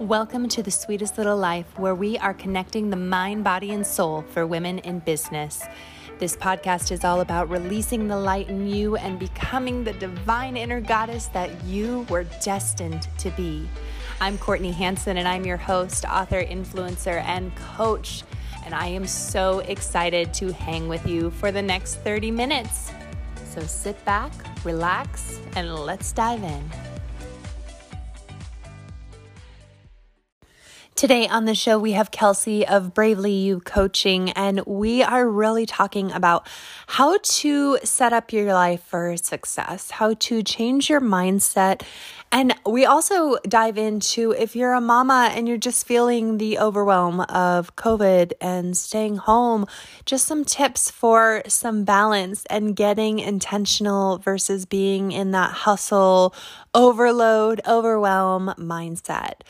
Welcome to the sweetest little life where we are connecting the mind, body, and soul for women in business. This podcast is all about releasing the light in you and becoming the divine inner goddess that you were destined to be. I'm Courtney Hanson, and I'm your host, author, influencer, and coach. And I am so excited to hang with you for the next 30 minutes. So sit back, relax, and let's dive in. Today on the show, we have Kelsey of Bravely You Coaching, and we are really talking about how to set up your life for success, how to change your mindset. And we also dive into if you're a mama and you're just feeling the overwhelm of COVID and staying home, just some tips for some balance and getting intentional versus being in that hustle, overload, overwhelm mindset.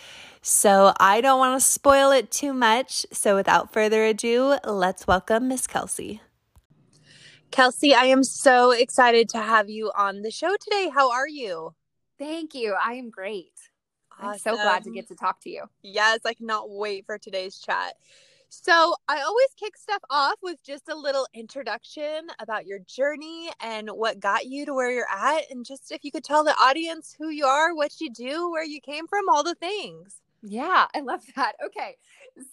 So I don't want to spoil it too much. So without further ado, let's welcome Miss Kelsey. Kelsey, I am so excited to have you on the show today. How are you? Thank you. I am great. Awesome. I'm so glad to get to talk to you. Yes, I cannot wait for today's chat. So, I always kick stuff off with just a little introduction about your journey and what got you to where you're at. And just if you could tell the audience who you are, what you do, where you came from, all the things. Yeah, I love that. Okay.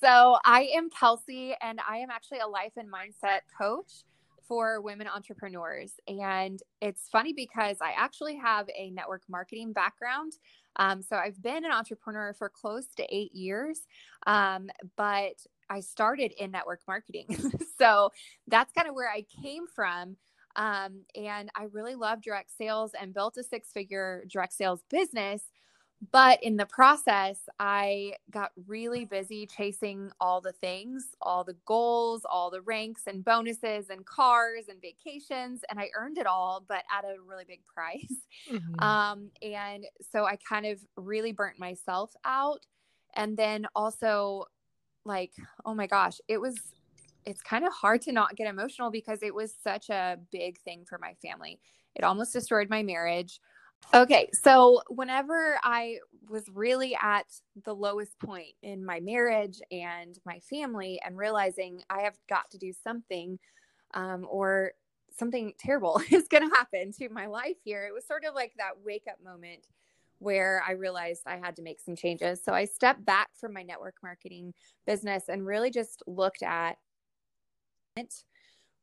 So I am Kelsey, and I am actually a life and mindset coach for women entrepreneurs. And it's funny because I actually have a network marketing background. Um, so I've been an entrepreneur for close to eight years, um, but I started in network marketing. so that's kind of where I came from. Um, and I really love direct sales and built a six figure direct sales business but in the process, I got really busy chasing all the things, all the goals, all the ranks and bonuses and cars and vacations. And I earned it all, but at a really big price. Mm-hmm. Um, and so I kind of really burnt myself out. And then also, like, oh my gosh, it was, it's kind of hard to not get emotional because it was such a big thing for my family. It almost destroyed my marriage. Okay, so whenever I was really at the lowest point in my marriage and my family, and realizing I have got to do something, um, or something terrible is going to happen to my life here, it was sort of like that wake up moment where I realized I had to make some changes. So I stepped back from my network marketing business and really just looked at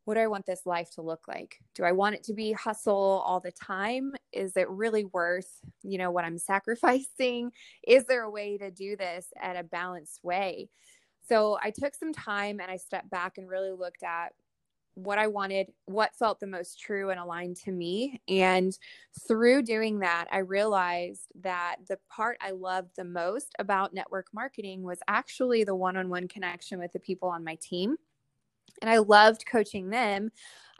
what do I want this life to look like? Do I want it to be hustle all the time? Is it really worth, you know, what I'm sacrificing? Is there a way to do this at a balanced way? So I took some time and I stepped back and really looked at what I wanted, what felt the most true and aligned to me. And through doing that, I realized that the part I loved the most about network marketing was actually the one on one connection with the people on my team and I loved coaching them,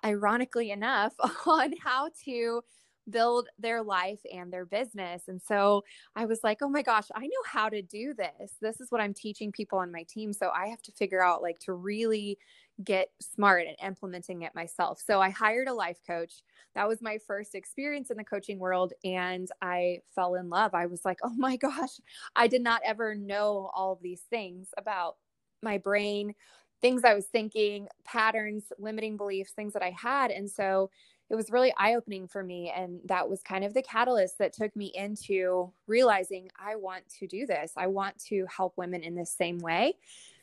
ironically enough, on how to build their life and their business. And so I was like, oh my gosh, I know how to do this. This is what I'm teaching people on my team. So I have to figure out like to really get smart at implementing it myself. So I hired a life coach. That was my first experience in the coaching world. And I fell in love. I was like, oh my gosh, I did not ever know all these things about my brain things I was thinking, patterns, limiting beliefs, things that I had. And so it was really eye opening for me. And that was kind of the catalyst that took me into realizing I want to do this. I want to help women in this same way.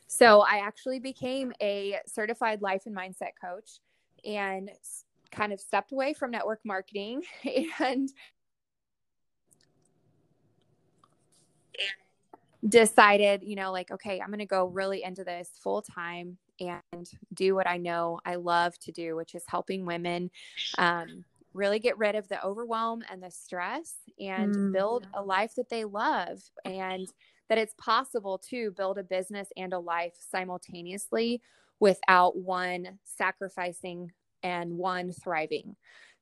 So I actually became a certified life and mindset coach and kind of stepped away from network marketing and decided, you know, like, okay, I'm going to go really into this full time and do what I know I love to do, which is helping women um, really get rid of the overwhelm and the stress and mm. build a life that they love and that it's possible to build a business and a life simultaneously without one sacrificing and one thriving.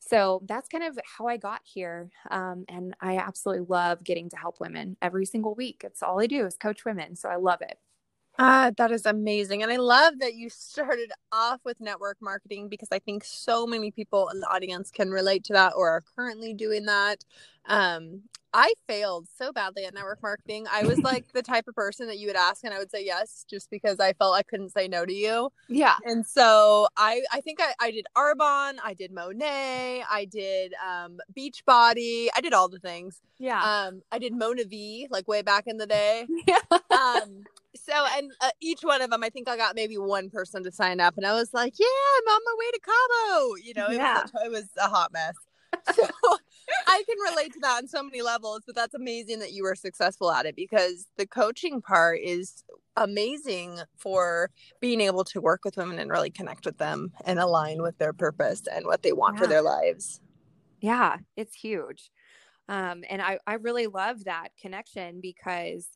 So that's kind of how I got here. Um, and I absolutely love getting to help women every single week. It's all I do is coach women. So I love it. Uh, that is amazing. And I love that you started off with network marketing because I think so many people in the audience can relate to that or are currently doing that. Um, I failed so badly at network marketing. I was like the type of person that you would ask and I would say yes just because I felt I couldn't say no to you. Yeah. And so I I think I, I did Arbonne, I did Monat, I did um Beachbody, I did all the things. Yeah. Um I did MonaVie like way back in the day. Yeah. um so and uh, each one of them I think I got maybe one person to sign up and I was like, "Yeah, I'm on my way to Cabo." You know, it Yeah. was a, it was a hot mess. So I can relate to that on so many levels, but that's amazing that you were successful at it because the coaching part is amazing for being able to work with women and really connect with them and align with their purpose and what they want for their lives. Yeah, it's huge. Um, and I, I really love that connection because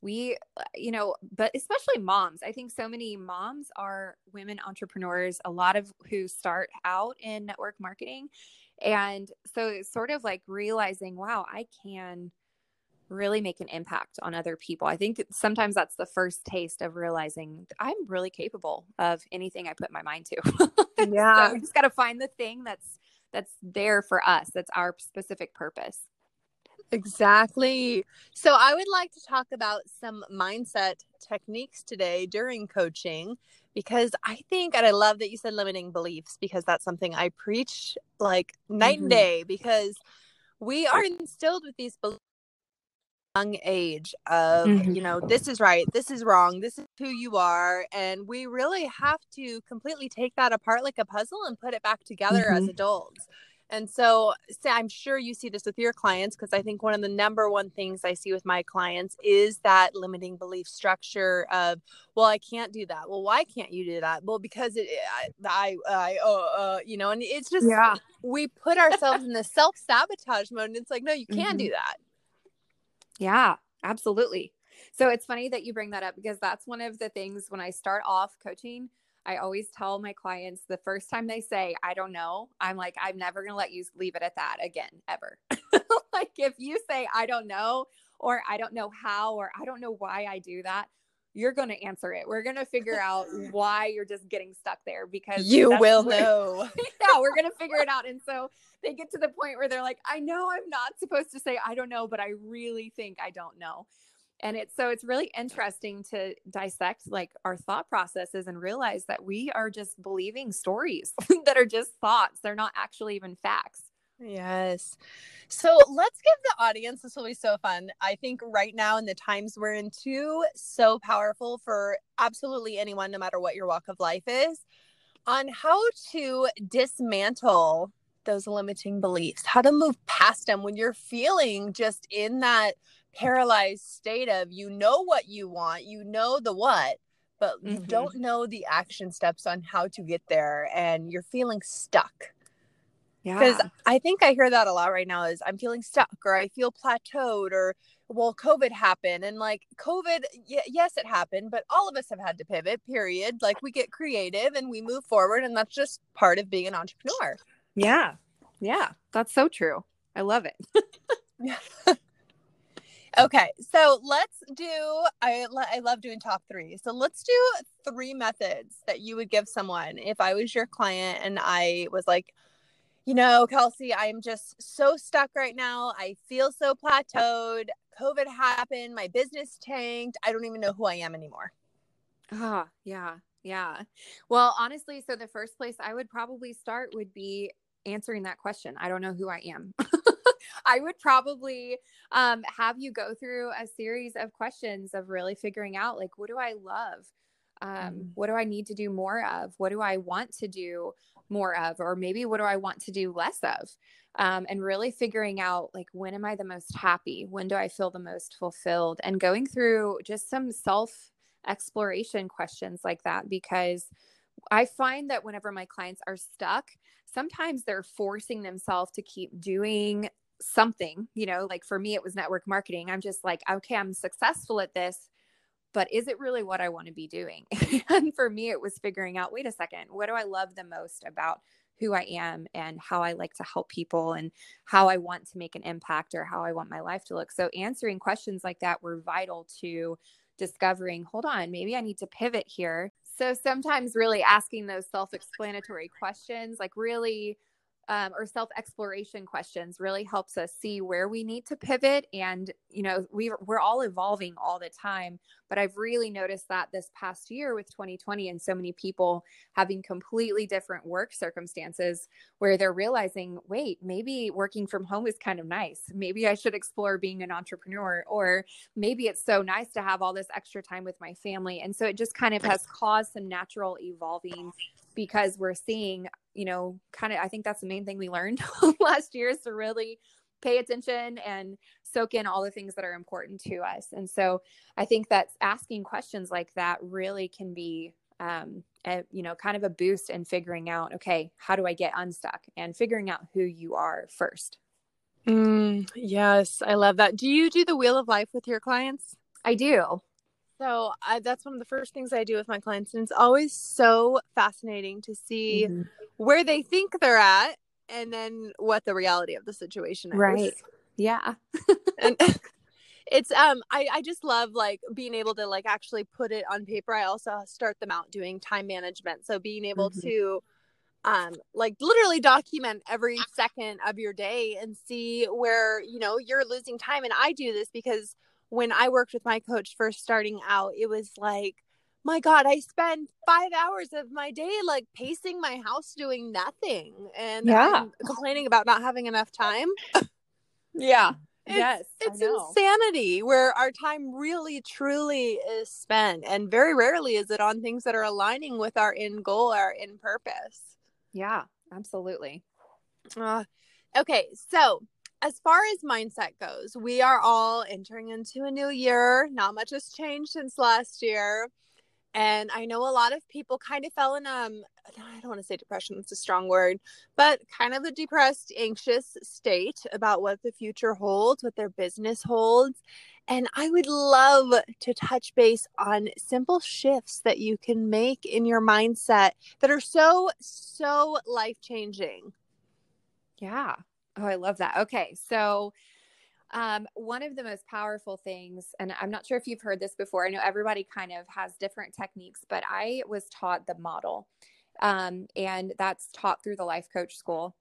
we, uh, you know, but especially moms, I think so many moms are women entrepreneurs, a lot of who start out in network marketing. And so it's sort of like realizing, wow, I can really make an impact on other people. I think sometimes that's the first taste of realizing I'm really capable of anything I put my mind to. Yeah. so we just got to find the thing that's that's there for us. That's our specific purpose. Exactly. So I would like to talk about some mindset techniques today during coaching because I think and I love that you said limiting beliefs because that's something I preach like night Mhm. and day because we are instilled with these beliefs young age of Mhm. you know this is right this is wrong this is who you are and we really have to completely take that apart like a puzzle and put it back together as Mhm. adults and so, I'm sure you see this with your clients because I think one of the number one things I see with my clients is that limiting belief structure of, well, I can't do that. Well, why can't you do that? Well, because it, I, I, I uh, uh, you know, and it's just Yeah. we put ourselves in this self sabotage mode, and it's like, no, you can't Mhm. do that. Yeah, absolutely. So it's funny that you bring that up because that's one of the things when I start off coaching, I always tell my clients the first time they say, I don't know, I'm like, I'm never going to let you leave it at that again, ever. like if you say, I don't know, or I don't know how, or I don't know why I do that, you're going to answer it. We're going to figure out why you're just getting stuck there because You will where- know. yeah, we're gonna figure it out. And so they get to the point where they're like, I know I'm not supposed to say I don't know, but I really think I don't know. And it's so it's really interesting to dissect like our thought processes and realize that we are just believing stories that are just thoughts. They're not actually even facts. Yes. So let's give the audience, this will be so fun. I think right now in the times we're in too, so powerful for absolutely anyone, no matter what your walk of life is, on how to dismantle those limiting beliefs, how to move past them when you're feeling just in that paralyzed state of you know what you want, you know the what, but you Mhm. don't know the action steps on how to get there and you're feeling stuck Yeah. because I think I hear that a lot right now is I'm feeling stuck or I feel plateaued or well COVID happened and like COVID y- yes it happened but all of us have had to pivot period like we get creative and we move forward and that's just part of being an entrepreneur. yeah. Yeah. That's so true. I love it. Okay, so let's do I I love doing top 3. So let's do three methods that you would give someone if I was your client and I was like you know, Kelsey, I'm just so stuck right now. I feel so plateaued. COVID happened. My business tanked. I don't even know who I am anymore. Ah, yeah, yeah. Well, honestly, so the first place I would probably start would be answering that question. I don't know who I am. I would probably um, have you go through a series of questions of really figuring out like, what do I love? Um, Mm. What do I need to do more of? What do I want to do more of? Or maybe what do I want to do less of? Um, and really figuring out like, when am I the most happy? When do I feel the most fulfilled? And going through just some self exploration questions like that because I find that whenever my clients are stuck, sometimes they're forcing themselves to keep doing something. You know, like for me, it was network marketing. I'm just like, okay, I'm successful at this, but is it really what I want to be doing? and for me, it was figuring out wait a second, what do I love the most about who I am and how I like to help people and how I want to make an impact or how I want my life to look. So answering questions like that were vital to discovering, hold on, maybe I need to pivot here. So sometimes really asking those self explanatory questions, like really um, or self exploration questions really helps us see where we need to pivot. And, you know, we, we're all evolving all the time. But I've really noticed that this past year with 2020 and so many people having completely different work circumstances where they're realizing, wait, maybe working from home is kind of nice. Maybe I should explore being an entrepreneur, or maybe it's so nice to have all this extra time with my family. And so it just kind of has caused some natural evolving because we're seeing, you know, kind of, I think that's the main thing we learned last year is to really pay attention and soak in all the things that are important to us. And so I think that asking questions like that really can be, um, a, you know, kind of a boost in figuring out, okay, how do I get unstuck and figuring out who you are first. Mm, yes, I love that. Do you do the wheel of life with your clients? I do. So I, that's one of the first things I do with my clients, and it's always so fascinating to see mm-hmm. Where they think they're at, and then what the reality of the situation is. Right. Yeah. and it's um, I I just love like being able to like actually put it on paper. I also start them out doing time management, so being able mm-hmm. to um like literally document every second of your day and see where you know you're losing time and i do this because when I worked with my coach first starting out, it was like, my God, I spend five hours of my day like pacing my house doing nothing and yeah. I'm complaining about not having enough time. yeah. It's, yes. It's insanity where our time really truly is spent. And very rarely is it on things that are aligning with our end goal, our end purpose. Yeah, absolutely. Uh, okay. So as far as mindset goes, we are all entering into a new year. Not much has changed since last year. And I know a lot of people kind of fell in um I don't want to say depression, it's a strong word, but kind of a depressed, anxious state about what the future holds, what their business holds. And I would love to touch base on simple shifts that you can make in your mindset that are so, so life changing. Yeah. Oh, I love that. Okay. So, um, one of the most powerful things, and I'm not sure if you've heard this before, I know everybody kind of has different techniques, but I was taught the model. Um, and that's taught through the life coach school.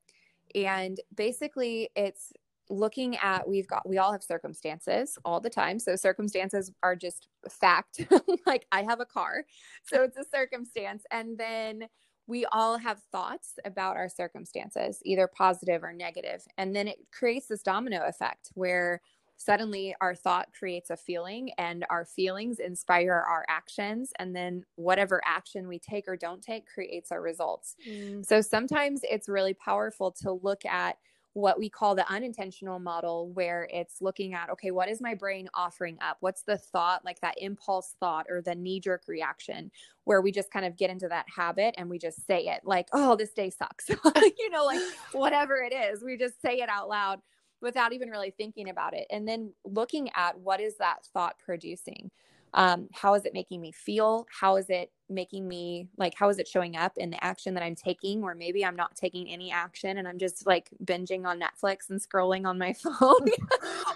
And basically, it's looking at we've got we all have circumstances all the time so circumstances are just fact like i have a car so it's a circumstance and then we all have thoughts about our circumstances, either positive or negative, And then it creates this domino effect where suddenly our thought creates a feeling and our feelings inspire our actions. And then whatever action we take or don't take creates our results. Mm. So sometimes it's really powerful to look at what we call the unintentional model, where it's looking at, okay, what is my brain offering up? What's the thought, like that impulse thought or the knee jerk reaction, where we just kind of get into that habit and we just say it like, oh, this day sucks. you know, like whatever it is, we just say it out loud without even really thinking about it. And then looking at what is that thought producing? Um, how is it making me feel? How is it making me like how is it showing up in the action that i'm taking? Or maybe i'm not taking any action and i'm just like binging on netflix and scrolling on my phone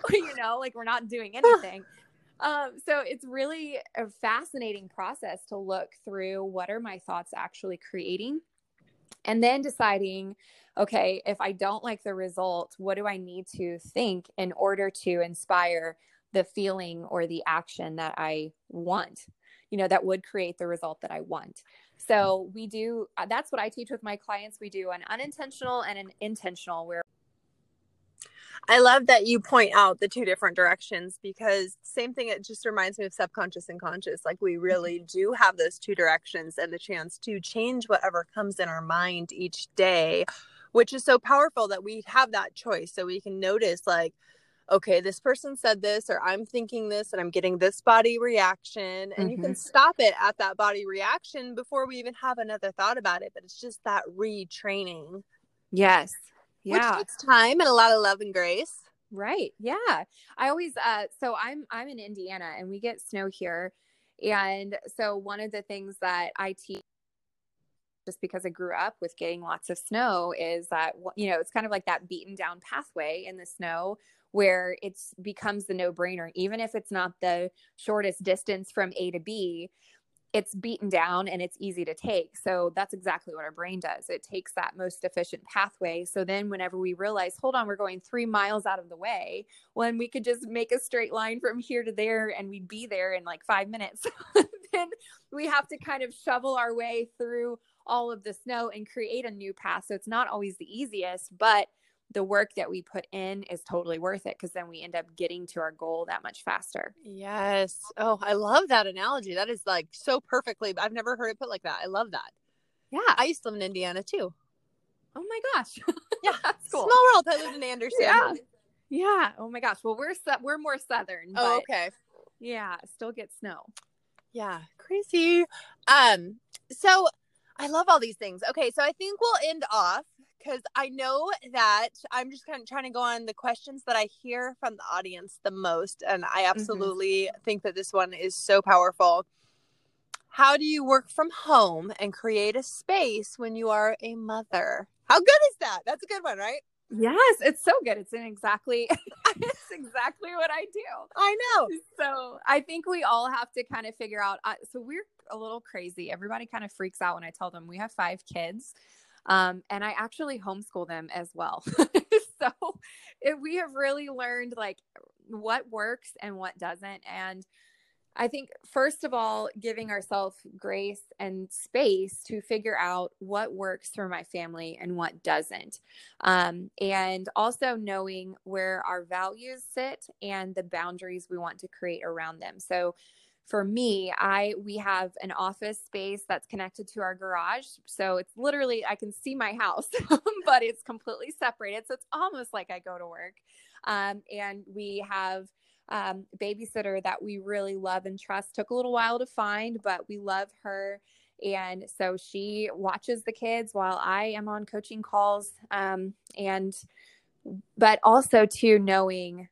you know like we're not doing anything. Um, so it's really a fascinating process to look through what are my thoughts actually creating and then deciding okay if i don't like the result what do i need to think in order to inspire the feeling or the action that I want, you know, that would create the result that I want. So we do, uh, that's what I teach with my clients. We do an unintentional and an intentional where I love that you point out the two different directions because same thing it just reminds me of subconscious and conscious like we really do have those two directions and the chance to change whatever comes in our mind each day which is so powerful that we have that choice so we can notice like okay, this person said this, or I'm thinking this, and I'm getting this body reaction. And mm-hmm. you can mm-hmm. stop it at that body reaction before we even have another thought about it. But it's just that retraining. Yes. Yeah. Which takes time and a lot of love and grace. Right. Yeah. I always uh so I'm I'm in Indiana and we get snow here. And so one of the things that I teach just because I grew up with getting lots of snow is that you know it's kind of like that beaten down pathway in the snow where it's becomes the no brainer even if it's not the shortest distance from A to B it's beaten down and it's easy to take. So that's exactly what our brain does. It takes that most efficient pathway. So then, whenever we realize, hold on, we're going three miles out of the way, when we could just make a straight line from here to there and we'd be there in like five minutes, then we have to kind of shovel our way through all of the snow and create a new path. So it's not always the easiest, but the work that we put in is totally worth it because then we end up getting to our goal that much faster. Yes. Oh, I love that analogy. That is like so perfectly. I've never heard it put like that. I love that. Yeah. I used to live in Indiana too. Oh my gosh. yeah. That's cool. Small world. I lived in Anderson. Yeah. Yeah. Oh my gosh. Well, we're we're more southern. oh, okay. Yeah. Still get snow. Yeah. Crazy. Um. So I love all these things. Okay. So I think we'll end off because I know that I'm just kind of trying to go on the questions that I hear from the audience the most. And I mm-hmm. absolutely mm-hmm. think that this one is so powerful. How do you work from home and create a space when you are a mother? How good is that? That's a good one, right? Yes, it's so good. It's in exactly it's exactly what I do. I know. So I think we all have to kind of figure out. Uh, so we're a little crazy. Everybody kind of freaks out when I tell them we have five kids. Um, and I actually homeschool them as well. so it, we have really learned like what works and what doesn't. And I think, first of all, giving ourselves grace and space to figure out what works for my family and what doesn't. Um, and also knowing where our values sit and the boundaries we want to create around them. So, for me, I we have an office space that's connected to our garage. So it's literally I can see my house, but it's completely separated. So it's almost like I go to work. Um, and we have um, babysitter that we really love and trust. Took a little while to find, but we love her. And so she watches the kids while I am on coaching calls. Um, and but also to knowing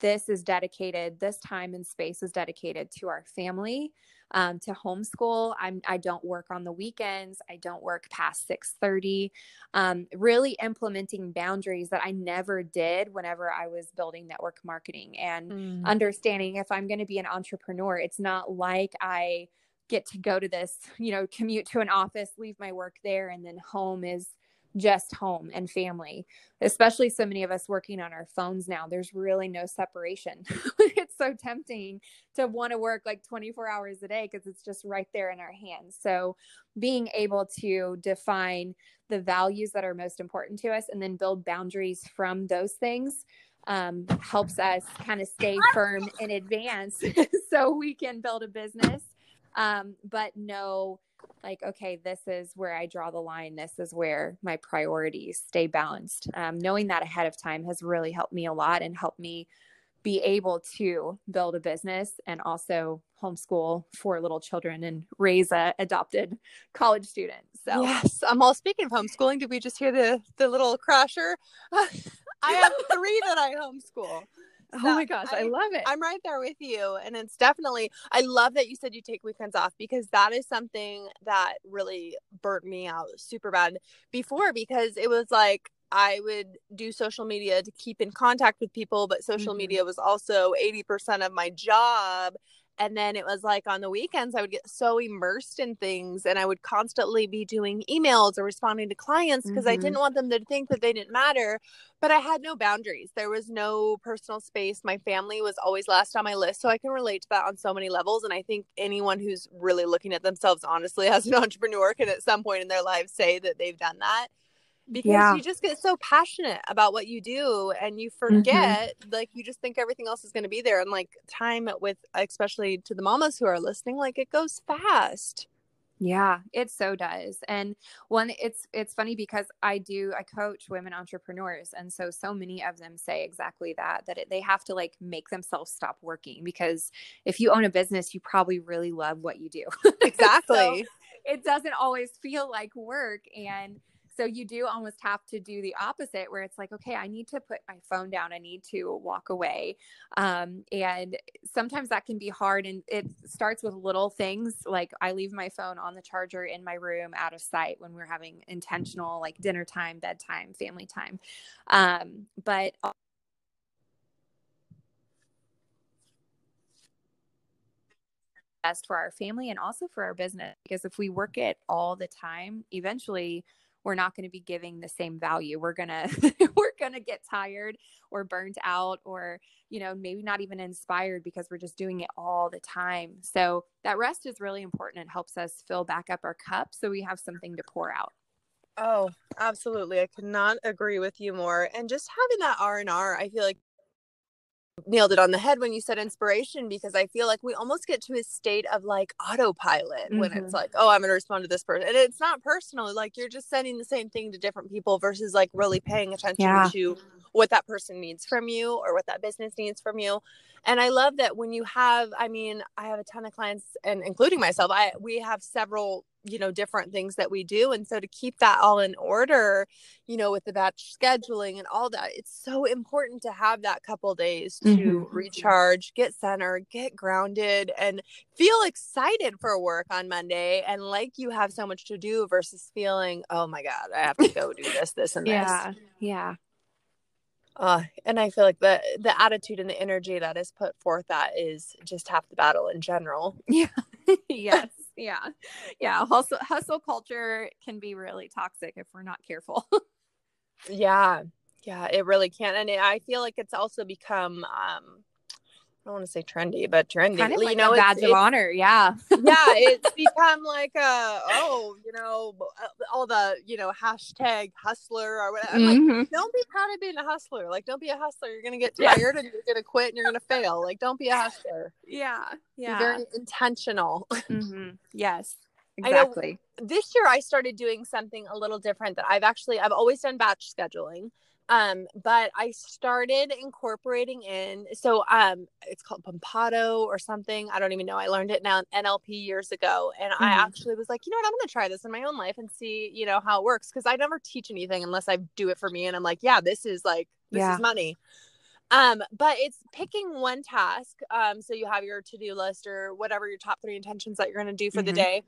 this is dedicated this time and space is dedicated to our family um, to homeschool. I'm, i don't work on the weekends. I don't work past 6.30 um, really implementing boundaries that i never did whenever i was building network marketing and mm. understanding if i'm going to be an entrepreneur it's not like i get to go to this you know commute to an office leave my work there and then home is just home and family, especially so many of us working on our phones now. There's really no separation. it's so tempting to want to work like 24 hours a day because it's just right there in our hands. So, being able to define the values that are most important to us and then build boundaries from those things um, helps us kind of stay firm in advance so we can build a business, um, but know like okay this is where i draw the line. This is where my priorities stay balanced. Um, knowing that ahead of time has really helped me a lot and helped me be able to build a business and also homeschool four little children and raise a adopted college student. So yes i'm all speaking of homeschooling. Did we just hear the the little crasher? I have three that i homeschool Oh my gosh, I, I, love it. I'm right there with you. And it's definitely, I love that you said you take weekends off because that is something that really burnt me out super bad before because it was like, I would do social media to keep in contact with people, but social mm-hmm. media was also 80% of my job and then it was like on the weekends i would get so immersed in things and i would constantly be doing emails or responding to clients because mm-hmm. i didn't want them to think that they didn't matter but i had no boundaries. There was no personal space. My family was always last on my list so i can relate to that on so many levels and i think anyone who's really looking at themselves honestly as an entrepreneur can at some point in their lives say that they've done that because yeah. you just get so passionate about what you do and you mm-hmm. forget mm-hmm. like you just think everything else is going to be there and like time with especially to the mamas who are listening like it goes fast yeah it so does and one it's it's funny because i do i coach women entrepreneurs and so so many of them say exactly that that it, they have to like make themselves stop working because if you own a business you probably really love what you do exactly so it doesn't always feel like work and so you do almost have to do the opposite where it's like, okay, I need to put my phone down. I need to walk away. Um, and sometimes that can be hard. And it starts with little things like I leave my phone on the charger in my room out of sight when we're having intentional like dinner time, bedtime, family time. Um, but best for our family and also for our business because if we work it all the time eventually we're not going to be giving the same value. We're going to we're going to get tired or burnt out or, you know, maybe not even inspired because we're just doing it all the time. So that rest is really important. It helps us fill back up our cup so we have something to pour out. Oh, absolutely. I could not agree with you more. And just having that R&R, I feel like nailed it on the head when you said inspiration because I feel like we almost get to a state of like autopilot mm-hmm. when it's mm-hmm. like, oh, I'm going to respond to this person. And it's not personal. Like you're just sending the same thing to different people versus like really paying attention yeah. to what that person needs from you or what that business needs from you. And I love that when you have, I mean, I have a ton of clients and including myself, I we have several you know different things that we do and so to keep that all in order you know with the batch scheduling and all that it's so important to have that couple days to mm-hmm. recharge get centered get grounded and feel excited for work on monday and like you have so much to do versus feeling oh my god i have to go do this this and this. yeah yeah uh, and I feel like the the attitude and the energy that is put forth that is just half the battle in general. Yeah. yes yeah. Yeah. Hustle hustle culture can be really toxic if we're not careful. Yeah. Yeah it really can. And it, i feel like it's also become um don't want to say trendy, but trendy. Kind of like you know, a badge of honor. Yeah. yeah. It's become like a, oh, you know, uh, all the, you know, hashtag hustler or whatever. Mm-hmm. Like, don't be proud of being a hustler. Like, don't be a hustler. You're going to get tired yeah. and you're going to quit and you're going to fail. Like, don't be a hustler. Yeah. Yeah. Be very intentional. Mm-hmm. Yes. Exactly. this year I started doing something a little different that I've actually, I've always done batch scheduling. Um, but I started incorporating in so um it's called Pomodoro or something. I don't even know. I learned it now in NLP years ago. And mm-hmm. I actually was like, you know what, I'm gonna try this in my own life and see, you know, how it works. Cause I never teach anything unless I do it for me. And I'm like, yeah, this is like this yeah. is money. Um, but it's picking one task. Um, so you have your to-do list or whatever your top three intentions that you're gonna do for mm-hmm. the day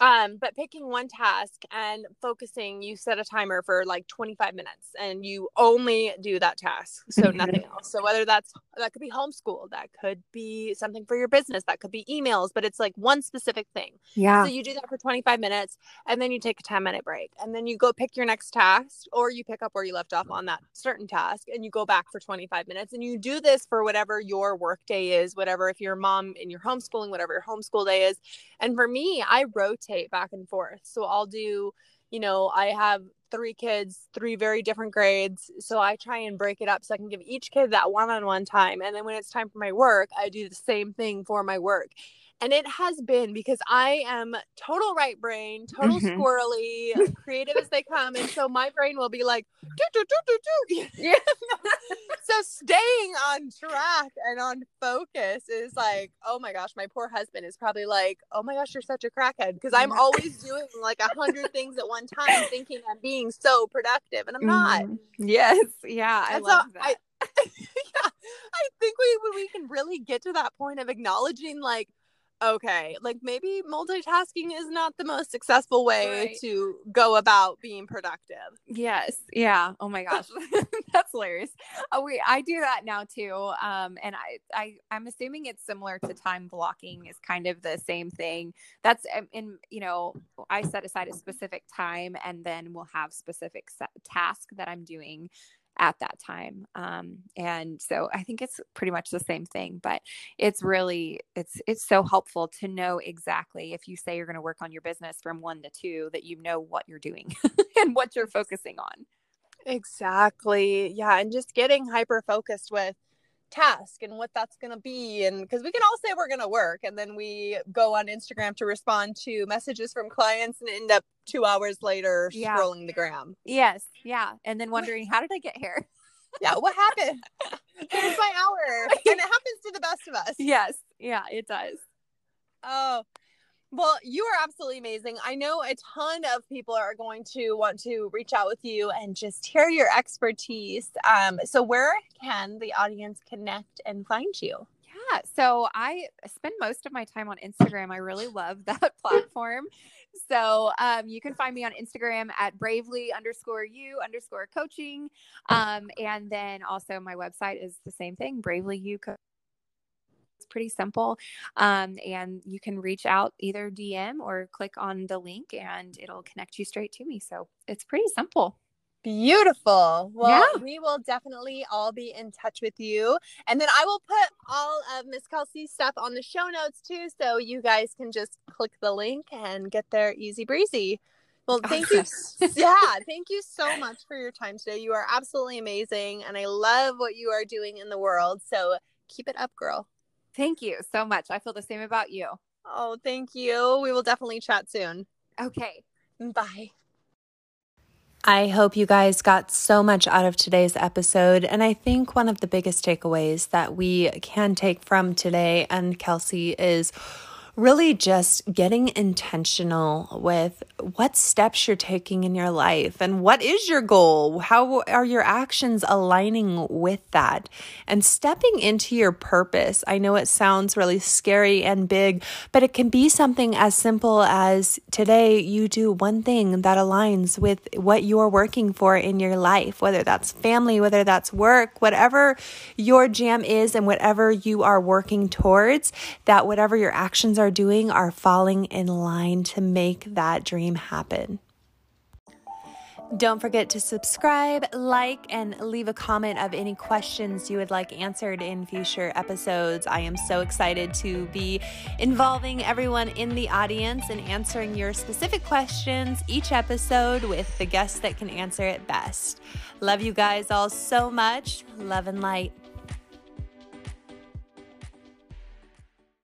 um but picking one task and focusing you set a timer for like 25 minutes and you only do that task so mm-hmm. nothing else. So whether that's that could be homeschool that could be something for your business that could be emails but it's like one specific thing. Yeah. So you do that for 25 minutes and then you take a 10 minute break and then you go pick your next task or you pick up where you left off on that certain task and you go back for 25 minutes and you do this for whatever your work day is whatever if you're a mom and you're homeschooling whatever your homeschool day is. And for me i wrote rotate back and forth. So I'll do, you know, I have three kids, three very different grades. So I try and break it up so I can give each kid that one on one time. And then when it's time for my work, I do the same thing for my work. And it has been because I am total right brain, total mm-hmm. squirrely, creative as they come. And so my brain will be like, do, do, do, do, do. so staying on track and on focus is like, oh my gosh, my poor husband is probably like, oh my gosh, you're such a crackhead. Because I'm always doing like a hundred things at one time, thinking I'm being so productive. And I'm not. Mm-hmm. Yes. Yeah. I and love so that. I, yeah, I think we we can really get to that point of acknowledging like okay, like maybe multitasking is not the most successful way right. to go about being productive. Yes. Yeah. Oh my gosh. That's hilarious. Oh, wait, I do that now too. Um, and I, I, I'm assuming it's similar to time blocking is kind of the same thing. That's um, in, you know, I set aside a specific time and then we'll have specific task that I'm doing at that time um, and so i think it's pretty much the same thing but it's really it's it's so helpful to know exactly if you say you're going to work on your business from one to two that you know what you're doing and what you're focusing on. Exactly yeah and just getting hyper focused with task and what that's going to be and because we can all say we're going to work and then we go on instagram to respond to messages from clients and end up two hours later yeah. scrolling the gram. Yes yeah and then wondering how did i get here? Yeah what happened? Here's my hour and it happens to the best of us. Yes yeah it does. Oh well, you are absolutely amazing. I know a ton of people are going to want to reach out with you and just hear your expertise. Um, so, where can the audience connect and find you? Yeah, so I spend most of my time on Instagram. I really love that platform. So um, you can find me on Instagram at bravely underscore you underscore coaching. Um, and then also my website is the same thing, bravely you pretty simple. Um, and you can reach out either DM or click on the link and it'll connect you straight to me. So it's pretty simple. Beautiful. Well, yeah. we will definitely all be in touch with you. And then I will put all of Miss Kelsey's stuff on the show notes too. So you guys can just click the link and get there easy breezy. Well, thank you. yeah, thank you so much for your time today. You are absolutely amazing. And I love what you are doing in the world. So keep it up, girl. Thank you so much. I feel the same about you. Oh, thank you. We will definitely chat soon. Okay. Bye. I hope you guys got so much out of today's episode. And I think one of the biggest takeaways that we can take from today and Kelsey is really just getting intentional with what steps you're taking in your life and what is your goal? How are your actions aligning with that? And stepping into your purpose. I know it sounds really scary and big, but it can be something as simple as today you do one thing that aligns with what you're working for in your life, whether that's family, whether that's work, whatever your jam is and whatever you are working towards, that whatever your actions are doing are falling in line to make that dream happen. Don't forget to subscribe, like, and leave a comment of any questions you would like answered in future episodes. I am so excited to be involving everyone in the audience and answering your specific questions each episode with the guests that can answer it best. Love you guys all so much. Love and light.